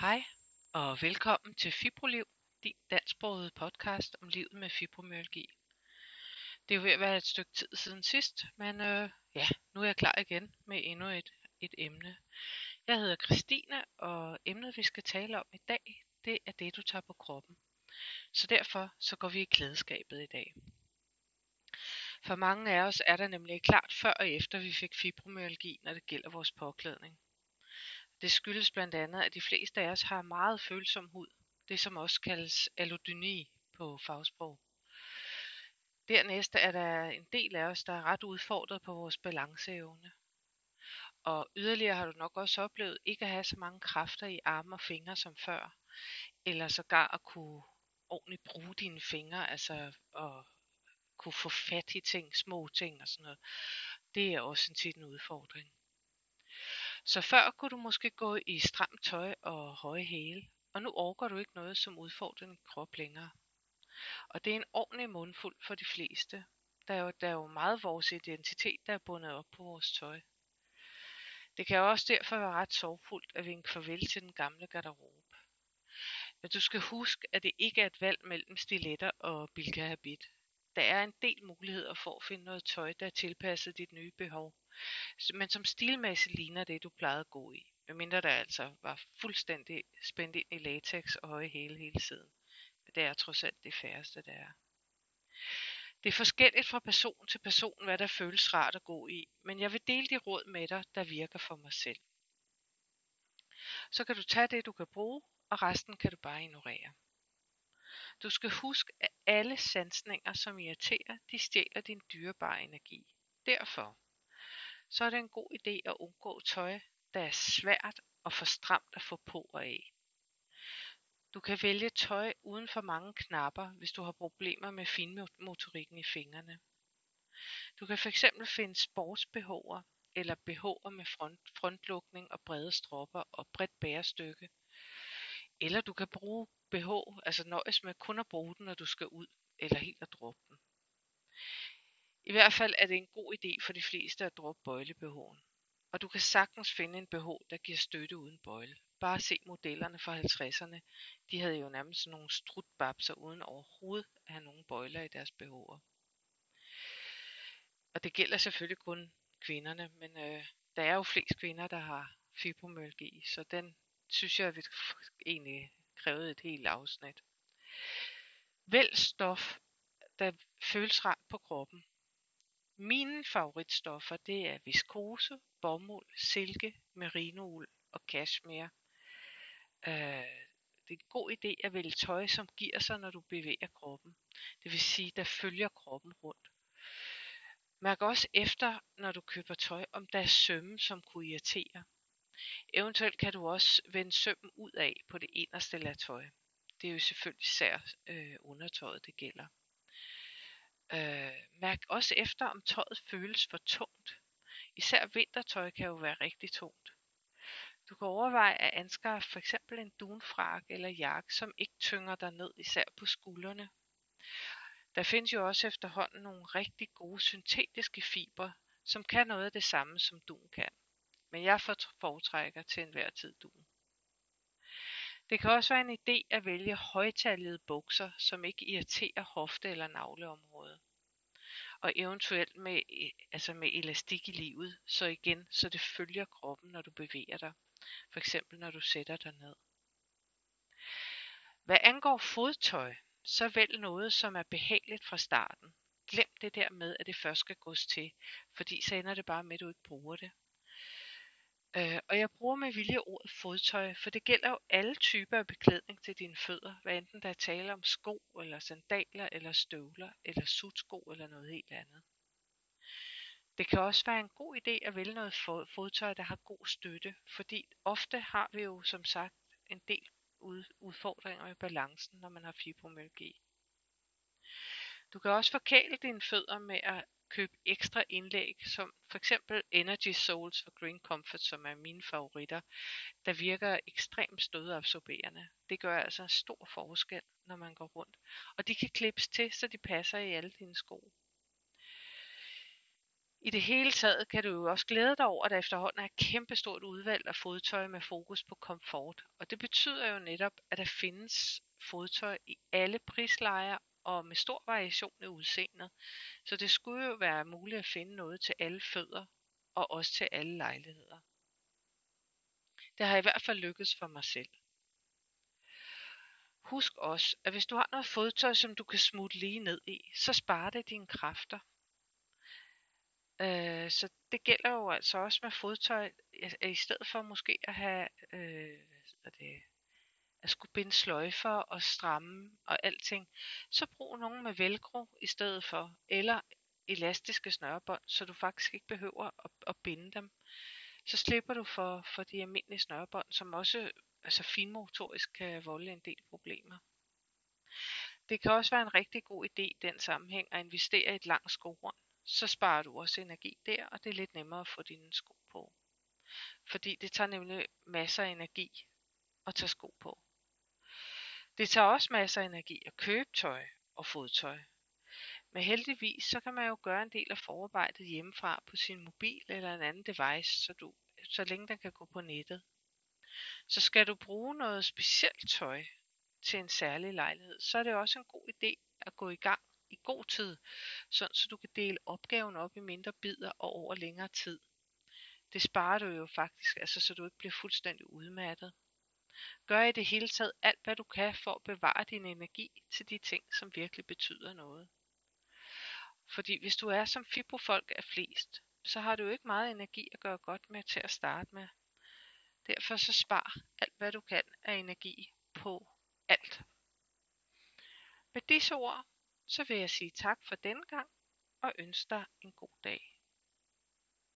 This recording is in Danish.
Hej og velkommen til Fibroliv, din dansksprogede podcast om livet med fibromyalgi. Det er jo ved at være et stykke tid siden sidst, men øh, ja, nu er jeg klar igen med endnu et, et emne. Jeg hedder Christine, og emnet vi skal tale om i dag, det er det du tager på kroppen. Så derfor så går vi i klædeskabet i dag. For mange af os er der nemlig klart før og efter vi fik fibromyalgi, når det gælder vores påklædning. Det skyldes blandt andet, at de fleste af os har meget følsom hud, det som også kaldes allodyni på fagsprog. Dernæst er der en del af os, der er ret udfordret på vores balanceevne. Og yderligere har du nok også oplevet ikke at have så mange kræfter i arme og fingre som før, eller sågar at kunne ordentligt bruge dine fingre, altså at kunne få fat i ting, små ting og sådan noget. Det er også en tit en udfordring. Så før kunne du måske gå i stramt tøj og høje hæle, og nu overgår du ikke noget, som udfordrer din krop længere. Og det er en ordentlig mundfuld for de fleste. Der er, jo, der er jo meget vores identitet, der er bundet op på vores tøj. Det kan også derfor være ret sorgfuldt at vinke farvel til den gamle garderobe. Men du skal huske, at det ikke er et valg mellem stiletter og bilka habit. Der er en del muligheder for at finde noget tøj, der er tilpasset dit nye behov men som stilmæssigt ligner det, du plejede at gå i. Medmindre der altså var fuldstændig spændt ind i latex og høje hele hele tiden. Det er trods alt det færreste, der er. Det er forskelligt fra person til person, hvad der føles rart at gå i, men jeg vil dele de råd med dig, der virker for mig selv. Så kan du tage det, du kan bruge, og resten kan du bare ignorere. Du skal huske, at alle sansninger, som irriterer, de stjæler din dyrebare energi. Derfor så er det en god idé at undgå tøj, der er svært og for stramt at få på og af. Du kan vælge tøj uden for mange knapper, hvis du har problemer med finmotorikken i fingrene. Du kan fx finde sportsbehover eller behover med front, frontlukning og brede stropper og bredt bærestykke. Eller du kan bruge BH, altså nøjes med kun at bruge den, når du skal ud, eller helt at droppe. I hvert fald er det en god idé for de fleste at droppe bøjlebehoven. Og du kan sagtens finde en BH, der giver støtte uden bøjle. Bare se modellerne fra 50'erne. De havde jo nærmest sådan nogle strutbabser uden overhovedet at have nogen bøjler i deres BH'er. Og det gælder selvfølgelig kun kvinderne, men øh, der er jo flest kvinder, der har fibromyalgi, så den synes jeg, vi egentlig krævede et helt afsnit. Vælg stof, der føles rart på kroppen, mine favoritstoffer det er viskose, bomuld, silke, merinoul og cashmere. Øh, det er en god idé at vælge tøj, som giver sig, når du bevæger kroppen. Det vil sige, der følger kroppen rundt. Mærk også efter, når du køber tøj, om der er sømme, som kunne irritere. Eventuelt kan du også vende sømmen ud af på det inderste lag tøj. Det er jo selvfølgelig især øh, undertøjet, det gælder. Øh, mærk også efter, om tøjet føles for tungt. Især vintertøj kan jo være rigtig tungt. Du kan overveje at anskaffe f.eks. en dunfrak eller jakke, som ikke tynger dig ned, især på skuldrene. Der findes jo også efterhånden nogle rigtig gode syntetiske fiber, som kan noget af det samme som dun kan. Men jeg foretrækker til enhver tid dun. Det kan også være en idé at vælge højtallede bukser, som ikke irriterer hofte- eller navleområdet. Og eventuelt med, e, altså med elastik i livet, så igen, så det følger kroppen, når du bevæger dig. For eksempel når du sætter dig ned. Hvad angår fodtøj, så vælg noget, som er behageligt fra starten. Glem det der med, at det først skal gås til, fordi så ender det bare med, at du ikke bruger det. Øh, og jeg bruger med vilje ordet fodtøj, for det gælder jo alle typer af beklædning til dine fødder, hvad enten der er tale om sko, eller sandaler, eller støvler, eller sutsko, eller noget helt andet. Det kan også være en god idé at vælge noget fodtøj, der har god støtte, fordi ofte har vi jo som sagt en del udfordringer med balancen, når man har fibromyalgi. Du kan også forkæle dine fødder med at købe ekstra indlæg, som for eksempel Energy Souls og Green Comfort, som er mine favoritter, der virker ekstremt stødabsorberende. Det gør altså en stor forskel, når man går rundt. Og de kan klippes til, så de passer i alle dine sko. I det hele taget kan du jo også glæde dig over, at der efterhånden er et kæmpestort udvalg af fodtøj med fokus på komfort. Og det betyder jo netop, at der findes fodtøj i alle prislejer og med stor variation i udseendet. Så det skulle jo være muligt at finde noget til alle fødder og også til alle lejligheder. Det har i hvert fald lykkedes for mig selv. Husk også, at hvis du har noget fodtøj, som du kan smutte lige ned i, så sparer det dine kræfter. Øh, så det gælder jo altså også med fodtøj, i stedet for måske at have øh, det, at skulle binde sløjfer og stramme og alting, så brug nogle med velcro i stedet for, eller elastiske snørebånd, så du faktisk ikke behøver at, at binde dem. Så slipper du for, for de almindelige snørebånd, som også altså finmotorisk kan volde en del problemer. Det kan også være en rigtig god idé i den sammenhæng at investere i et langt skohorn. Så sparer du også energi der, og det er lidt nemmere at få dine sko på. Fordi det tager nemlig masser af energi at tage sko på. Det tager også masser af energi at købe tøj og fodtøj. Men heldigvis så kan man jo gøre en del af forarbejdet hjemmefra på sin mobil eller en anden device, så, du, så længe den kan gå på nettet. Så skal du bruge noget specielt tøj til en særlig lejlighed, så er det også en god idé at gå i gang i god tid, sådan så du kan dele opgaven op i mindre bidder og over længere tid. Det sparer du jo faktisk, altså så du ikke bliver fuldstændig udmattet. Gør i det hele taget alt, hvad du kan for at bevare din energi til de ting, som virkelig betyder noget. Fordi hvis du er som fibrofolk er flest, så har du jo ikke meget energi at gøre godt med til at starte med. Derfor så spar alt, hvad du kan af energi på alt. Med disse ord, så vil jeg sige tak for denne gang og ønske dig en god dag.